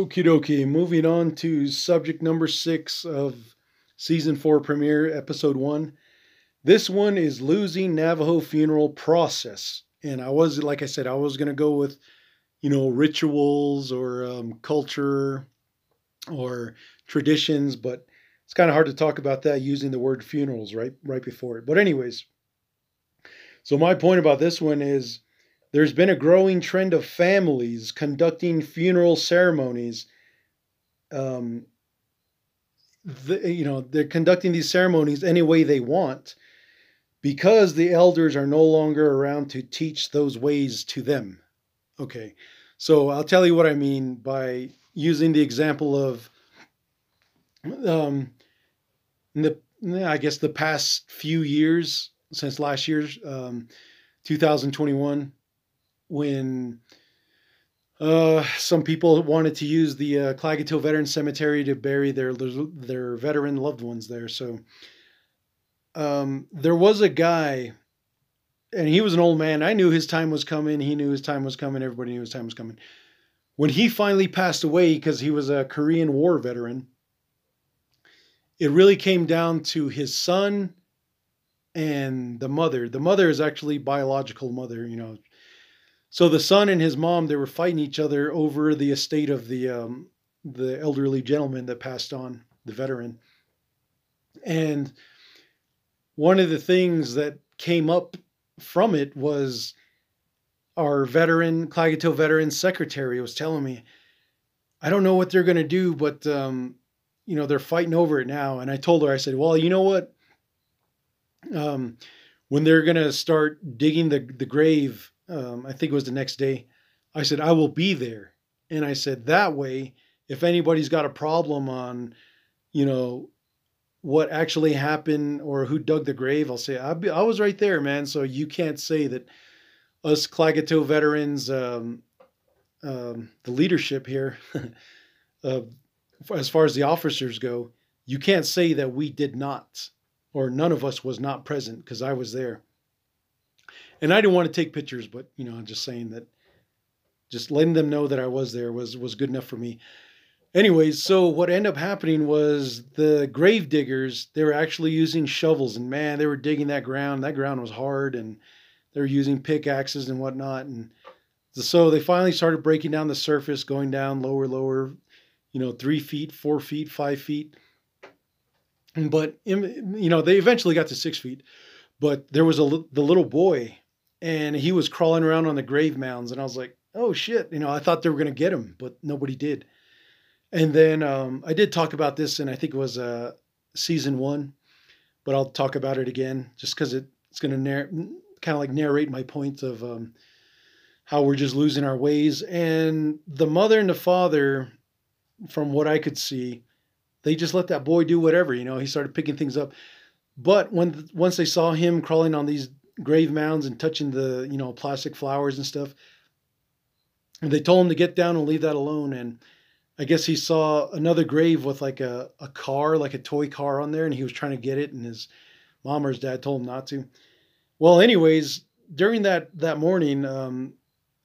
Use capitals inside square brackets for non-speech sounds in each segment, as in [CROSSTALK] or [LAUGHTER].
Okie dokie. Moving on to subject number six of season four premiere, episode one. This one is losing Navajo funeral process, and I was like I said, I was gonna go with, you know, rituals or um, culture or traditions, but it's kind of hard to talk about that using the word funerals right right before it. But anyways, so my point about this one is there's been a growing trend of families conducting funeral ceremonies. Um, the, you know, they're conducting these ceremonies any way they want because the elders are no longer around to teach those ways to them. Okay, so I'll tell you what I mean by using the example of um, the I guess the past few years since last year's um, 2021 when uh, some people wanted to use the uh, Klagetoh Veteran Cemetery to bury their their veteran loved ones there. So um, there was a guy, and he was an old man. I knew his time was coming. He knew his time was coming. Everybody knew his time was coming. When he finally passed away, because he was a Korean War veteran, it really came down to his son and the mother. The mother is actually biological mother. You know, so the son and his mom they were fighting each other over the estate of the um, the elderly gentleman that passed on, the veteran. And one of the things that came up from it was our veteran Klagetoh veteran secretary was telling me, I don't know what they're gonna do, but um, you know they're fighting over it now. And I told her, I said, well, you know what? Um, when they're gonna start digging the the grave um, I think it was the next day, I said, I will be there. And I said, that way, if anybody's got a problem on, you know, what actually happened or who dug the grave, I'll say, I, be, I was right there, man. So you can't say that us Klagetoh veterans, um, um, the leadership here, [LAUGHS] uh, as far as the officers go, you can't say that we did not or none of us was not present because I was there and I didn't want to take pictures, but you know, I'm just saying that just letting them know that I was there was was good enough for me. Anyways, so what ended up happening was the grave diggers they were actually using shovels, and man, they were digging that ground. That ground was hard, and they were using pickaxes and whatnot. And so they finally started breaking down the surface, going down lower, lower, you know, three feet, four feet, five feet. But you know, they eventually got to six feet. But there was a the little boy and he was crawling around on the grave mounds and i was like oh shit you know i thought they were going to get him but nobody did. And then um, i did talk about this and i think it was uh, season one but i'll talk about it again just because it, it's going to narr- kind of like narrate my point of um, how we're just losing our ways. And the mother and the father from what i could see they just let that boy do whatever you know he started picking things up. But when once they saw him crawling on these grave mounds and touching the you know plastic flowers and stuff. And they told him to get down and leave that alone. And I guess he saw another grave with like a, a car, like a toy car on there, and he was trying to get it, and his mom or his dad told him not to. Well, anyways, during that that morning, um,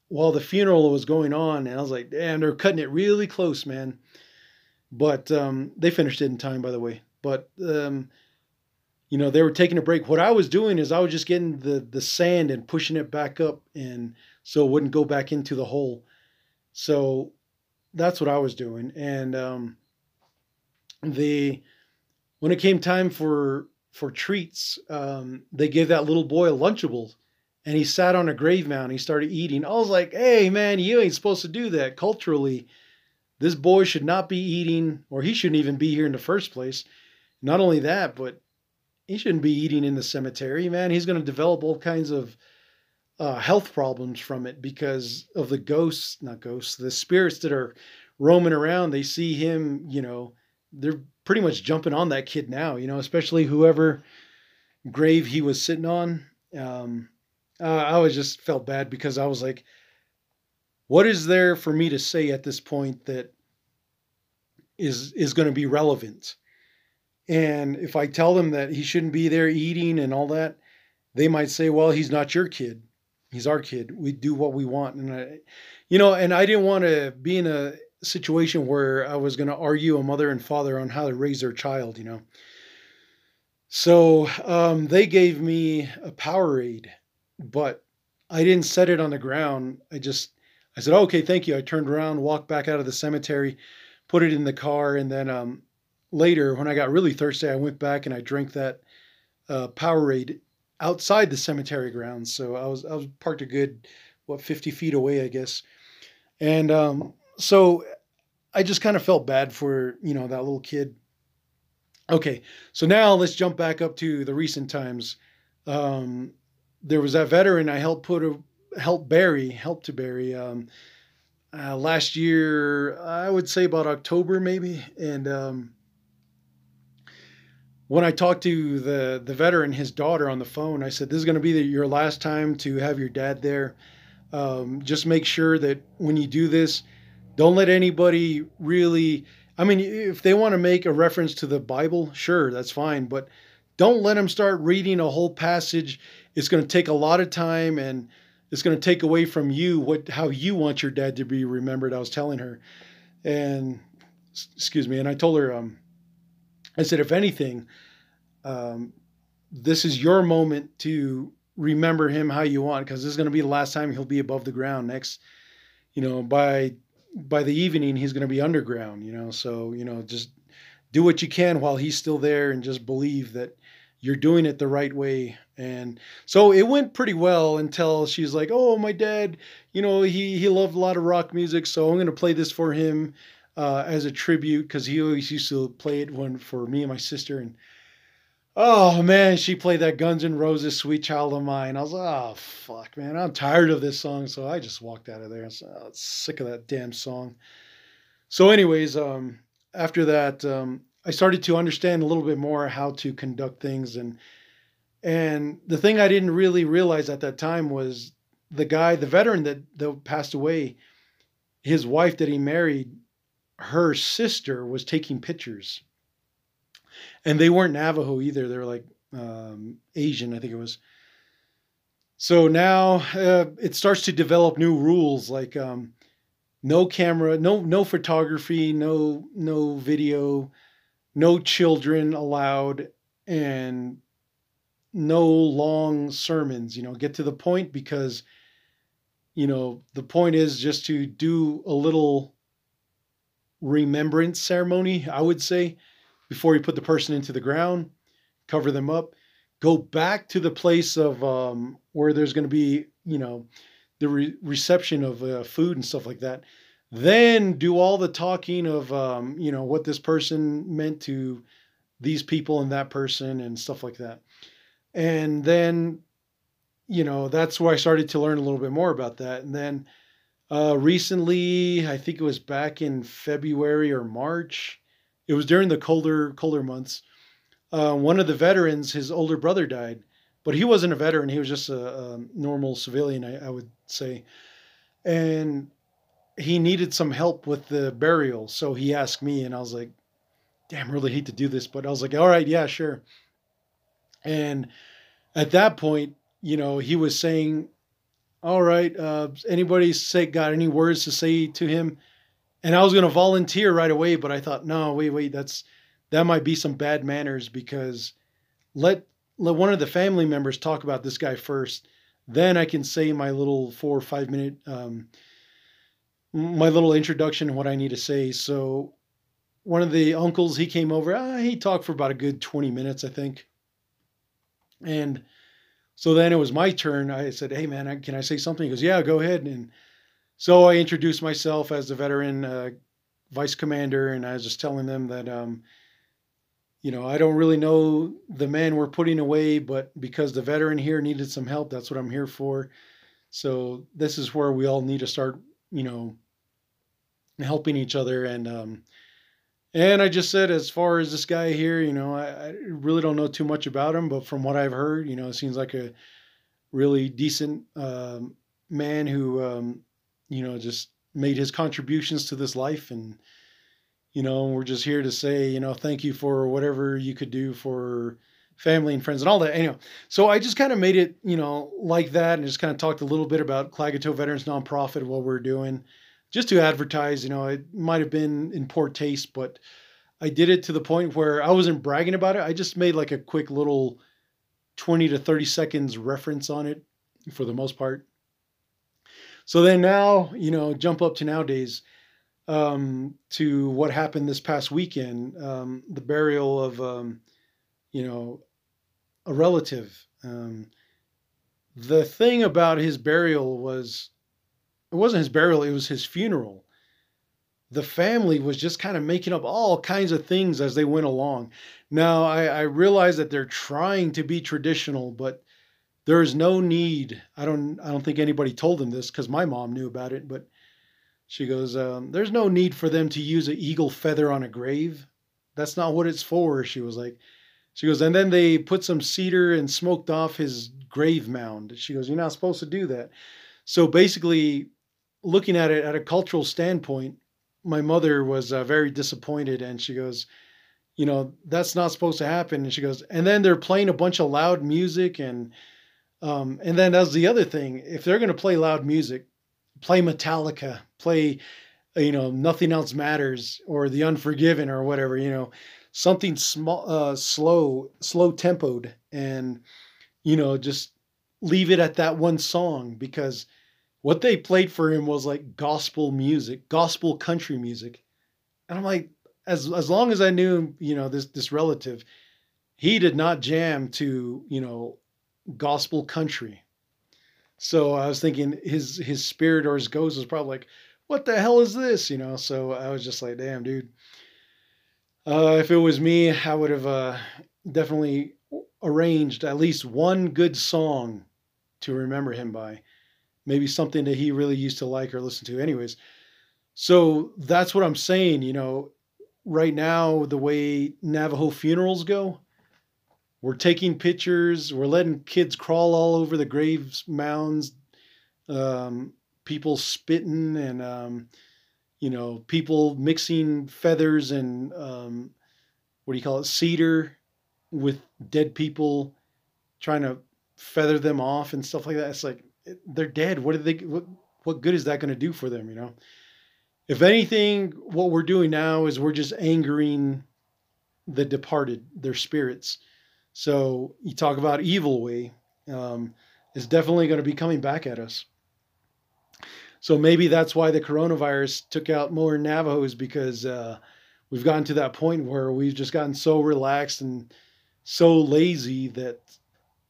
while the funeral was going on, and I was like, damn, they're cutting it really close, man. But um, they finished it in time, by the way. But um, you know, they were taking a break. What I was doing is I was just getting the the sand and pushing it back up and so it wouldn't go back into the hole. So that's what I was doing. And um, the when it came time for for treats, um, they gave that little boy a lunchable and he sat on a grave mound. He started eating. I was like, hey, man, you ain't supposed to do that. Culturally, this boy should not be eating, or he shouldn't even be here in the first place. Not only that, but he shouldn't be eating in the cemetery, man. He's going to develop all kinds of uh, health problems from it because of the ghosts, not ghosts, the spirits that are roaming around. They see him, you know, they're pretty much jumping on that kid now, you know, especially whoever grave he was sitting on. Um, uh, I was just felt bad because I was like, what is there for me to say at this point that is is going to be relevant? And if I tell them that he shouldn't be there eating and all that, they might say, well, he's not your kid. He's our kid. We do what we want. And I, you know, and I didn't want to be in a, situation where I was going to argue a mother and father on how to raise their child, you know. So um, they gave me a Powerade, but I didn't set it on the ground. I just, I said, okay, thank you. I turned around, walked back out of the cemetery, put it in the car, and then um, later, when I got really thirsty, I went back and I drank that uh, Powerade outside the cemetery grounds. So I was I was parked a good what 50 feet away, I guess. And um, so I just kind of felt bad for you know that little kid. Okay, so now let's jump back up to the recent times. Um, there was that veteran I helped put a help bury, help to bury. Um, uh, last year, I would say about October maybe, and um, when I talked to the the veteran, his daughter on the phone, I said, "This is going to be the, your last time to have your dad there. Um, just make sure that when you do this, don't let anybody really. I mean, if they want to make a reference to the Bible, sure, that's fine, but don't let them start reading a whole passage. It's going to take a lot of time and." It's going to take away from you what how you want your dad to be remembered. I was telling her, and excuse me, and I told her, um, I said, if anything, um, this is your moment to remember him how you want, because this is going to be the last time he'll be above the ground. Next, you know, by by the evening he's going to be underground. You know, so you know, just do what you can while he's still there, and just believe that you're doing it the right way. And so it went pretty well until she's like, "Oh, my dad, you know, he he loved a lot of rock music, so I'm going to play this for him." Uh, as a tribute because he always used to play it when for me and my sister. And oh man, she played that Guns N' Roses "Sweet Child of Mine." I was like, oh fuck, man, I'm tired of this song, so I just walked out of there. I was oh, sick of that damn song. So, anyways, um, after that, um, I started to understand a little bit more how to conduct things and. And the thing I didn't really realize at that time was the guy, the veteran that, that passed away, his wife that he married her sister was taking pictures. And they weren't Navajo either. They were like um, Asian, I think it was. So now uh, it starts to develop new rules like um, no camera, no no photography, no no video, no children allowed, and no long sermons. You know, get to the point because you know the point is just to do a little remembrance ceremony, I would say, before you put the person into the ground, cover them up, go back to the place of um, where there's going to be, you know, the re- reception of uh, food and stuff like that. Then do all the talking of, um, you know, what this person meant to these people and that person and stuff like that. And then, you know, that's where I started to learn a little bit more about that. And then, uh, recently, I think it was back in February or March. It was during the colder colder months. Uh, one of the veterans, his older brother died, but he wasn't a veteran. He was just a, a normal civilian, I, I would say, and he needed some help with the burial. So he asked me, and I was like, "Damn, really hate to do this," but I was like, "All right, yeah, sure." And at that point, you know, he was saying all right, uh, anybody say got any words to say to him? And I was going to volunteer right away, but I thought, no, wait, wait, that's that might be some bad manners because let let one of the family members talk about this guy first. Then I can say my little four or five minute um, my little introduction and what I need to say. So one of the uncles he came over. Ah, he talked for about a good twenty minutes, I think, and so then it was my turn. I said, "Hey, man, can I say something?" He goes, "Yeah, go ahead." And so I introduced myself as the veteran uh, vice commander, and I was just telling them that, um, you know, I don't really know the man we're putting away, but because the veteran here needed some help, that's what I'm here for. So this is where we all need to start, you know, helping each other and um, and I just said, as far as this guy here, you know, I, I, really don't know too much about him, but from what I've heard, you know, it seems like a really decent um, man who, um, you know, just made his contributions to this life. And, you know, we're just here to say, you know, thank you for whatever you could do for family and friends and all that. Anyway, so I just kind of made it, you know, like that and just kind of talked a little bit about Klagetoh Veterans Nonprofit, what we're doing just to advertise. You know, it might have been in poor taste, but I did it to the point where I wasn't bragging about it. I just made like a quick little 20 to 30 seconds reference on it for the most part. So then now, you know, jump up to nowadays um, to what happened this past weekend, um, the burial of, um, you know, a relative. Um, the thing about his burial was, it wasn't his burial; it was his funeral. The family was just kind of making up all kinds of things as they went along. Now, I, I realize that they're trying to be traditional, but there is no need. I don't. I don't think anybody told them this because my mom knew about it, but she goes, um, There's no need for them to use an eagle feather on a grave. That's not what it's for. She was like, She goes, and then they put some cedar and smoked off his grave mound. She goes, You're not supposed to do that. So basically, looking at it at a cultural standpoint, my mother was uh, very disappointed and she goes, You know, that's not supposed to happen. And she goes, And then they're playing a bunch of loud music. And, um, and then that's the other thing. If they're going to play loud music, play Metallica, play, you know, Nothing Else Matters or The Unforgiven or whatever, you know, something small, uh, slow, slow tempoed, and you know, just leave it at that one song because what they played for him was like gospel music, gospel country music, and I'm like, as as long as I knew, you know, this this relative, he did not jam to you know gospel country so I was thinking his his spirit or his ghost was probably like, "What the hell is this?" You know. So I was just like, "Damn, dude." Uh, if it was me, I would have uh, definitely arranged at least one good song to remember him by. Maybe something that he really used to like or listen to. Anyways, so that's what I'm saying. You know, right now the way Navajo funerals go, we're taking pictures. We're letting kids crawl all over the graves mounds. Um, people spitting and um, you know people mixing feathers and um, what do you call it cedar with dead people, trying to feather them off and stuff like that. It's like they're dead. What are they? What, what good is that going to do for them? You know. If anything, what we're doing now is we're just angering the departed, their spirits so you talk about evil way um, is definitely going to be coming back at us. So maybe that's why the coronavirus took out more Navajos because uh, we've gotten to that point where we've just gotten so relaxed and so lazy that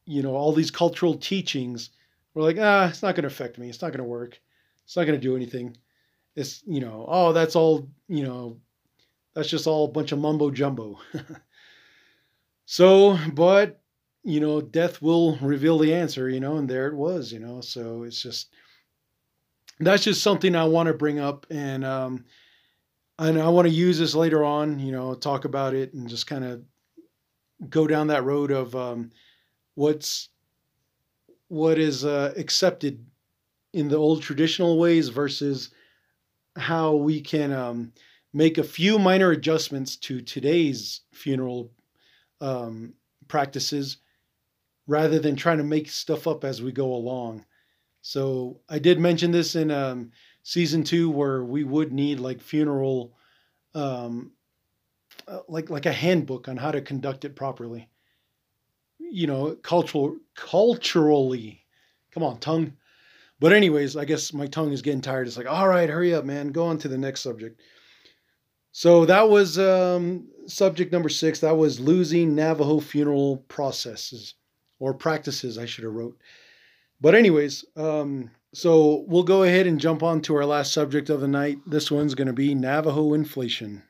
you know all these cultural teachings we're like ah it's not going to affect me. It's not going to work. It's not going to do anything. It's you know oh that's all you know that's just all a bunch of mumbo jumbo. [LAUGHS] So, but you know, death will reveal the answer, you know, and there it was, you know. So it's just that's just something I want to bring up, and um, and I want to use this later on, you know, talk about it and just kind of go down that road of um, what's what is uh, accepted in the old traditional ways versus how we can um, make a few minor adjustments to today's funeral um, practices rather than trying to make stuff up as we go along. So I did mention this in um, season two where we would need like funeral, um, uh, like like a handbook on how to conduct it properly. You know, cultural culturally. Come on, tongue. But anyways, I guess my tongue is getting tired. It's like, all right, hurry up, man. Go on to the next subject. So that was um, subject number six. That was losing Navajo funeral processes or practices, I should have wrote. But anyways, um, so we'll go ahead and jump on to our last subject of the night. This one's going to be Navajo inflation.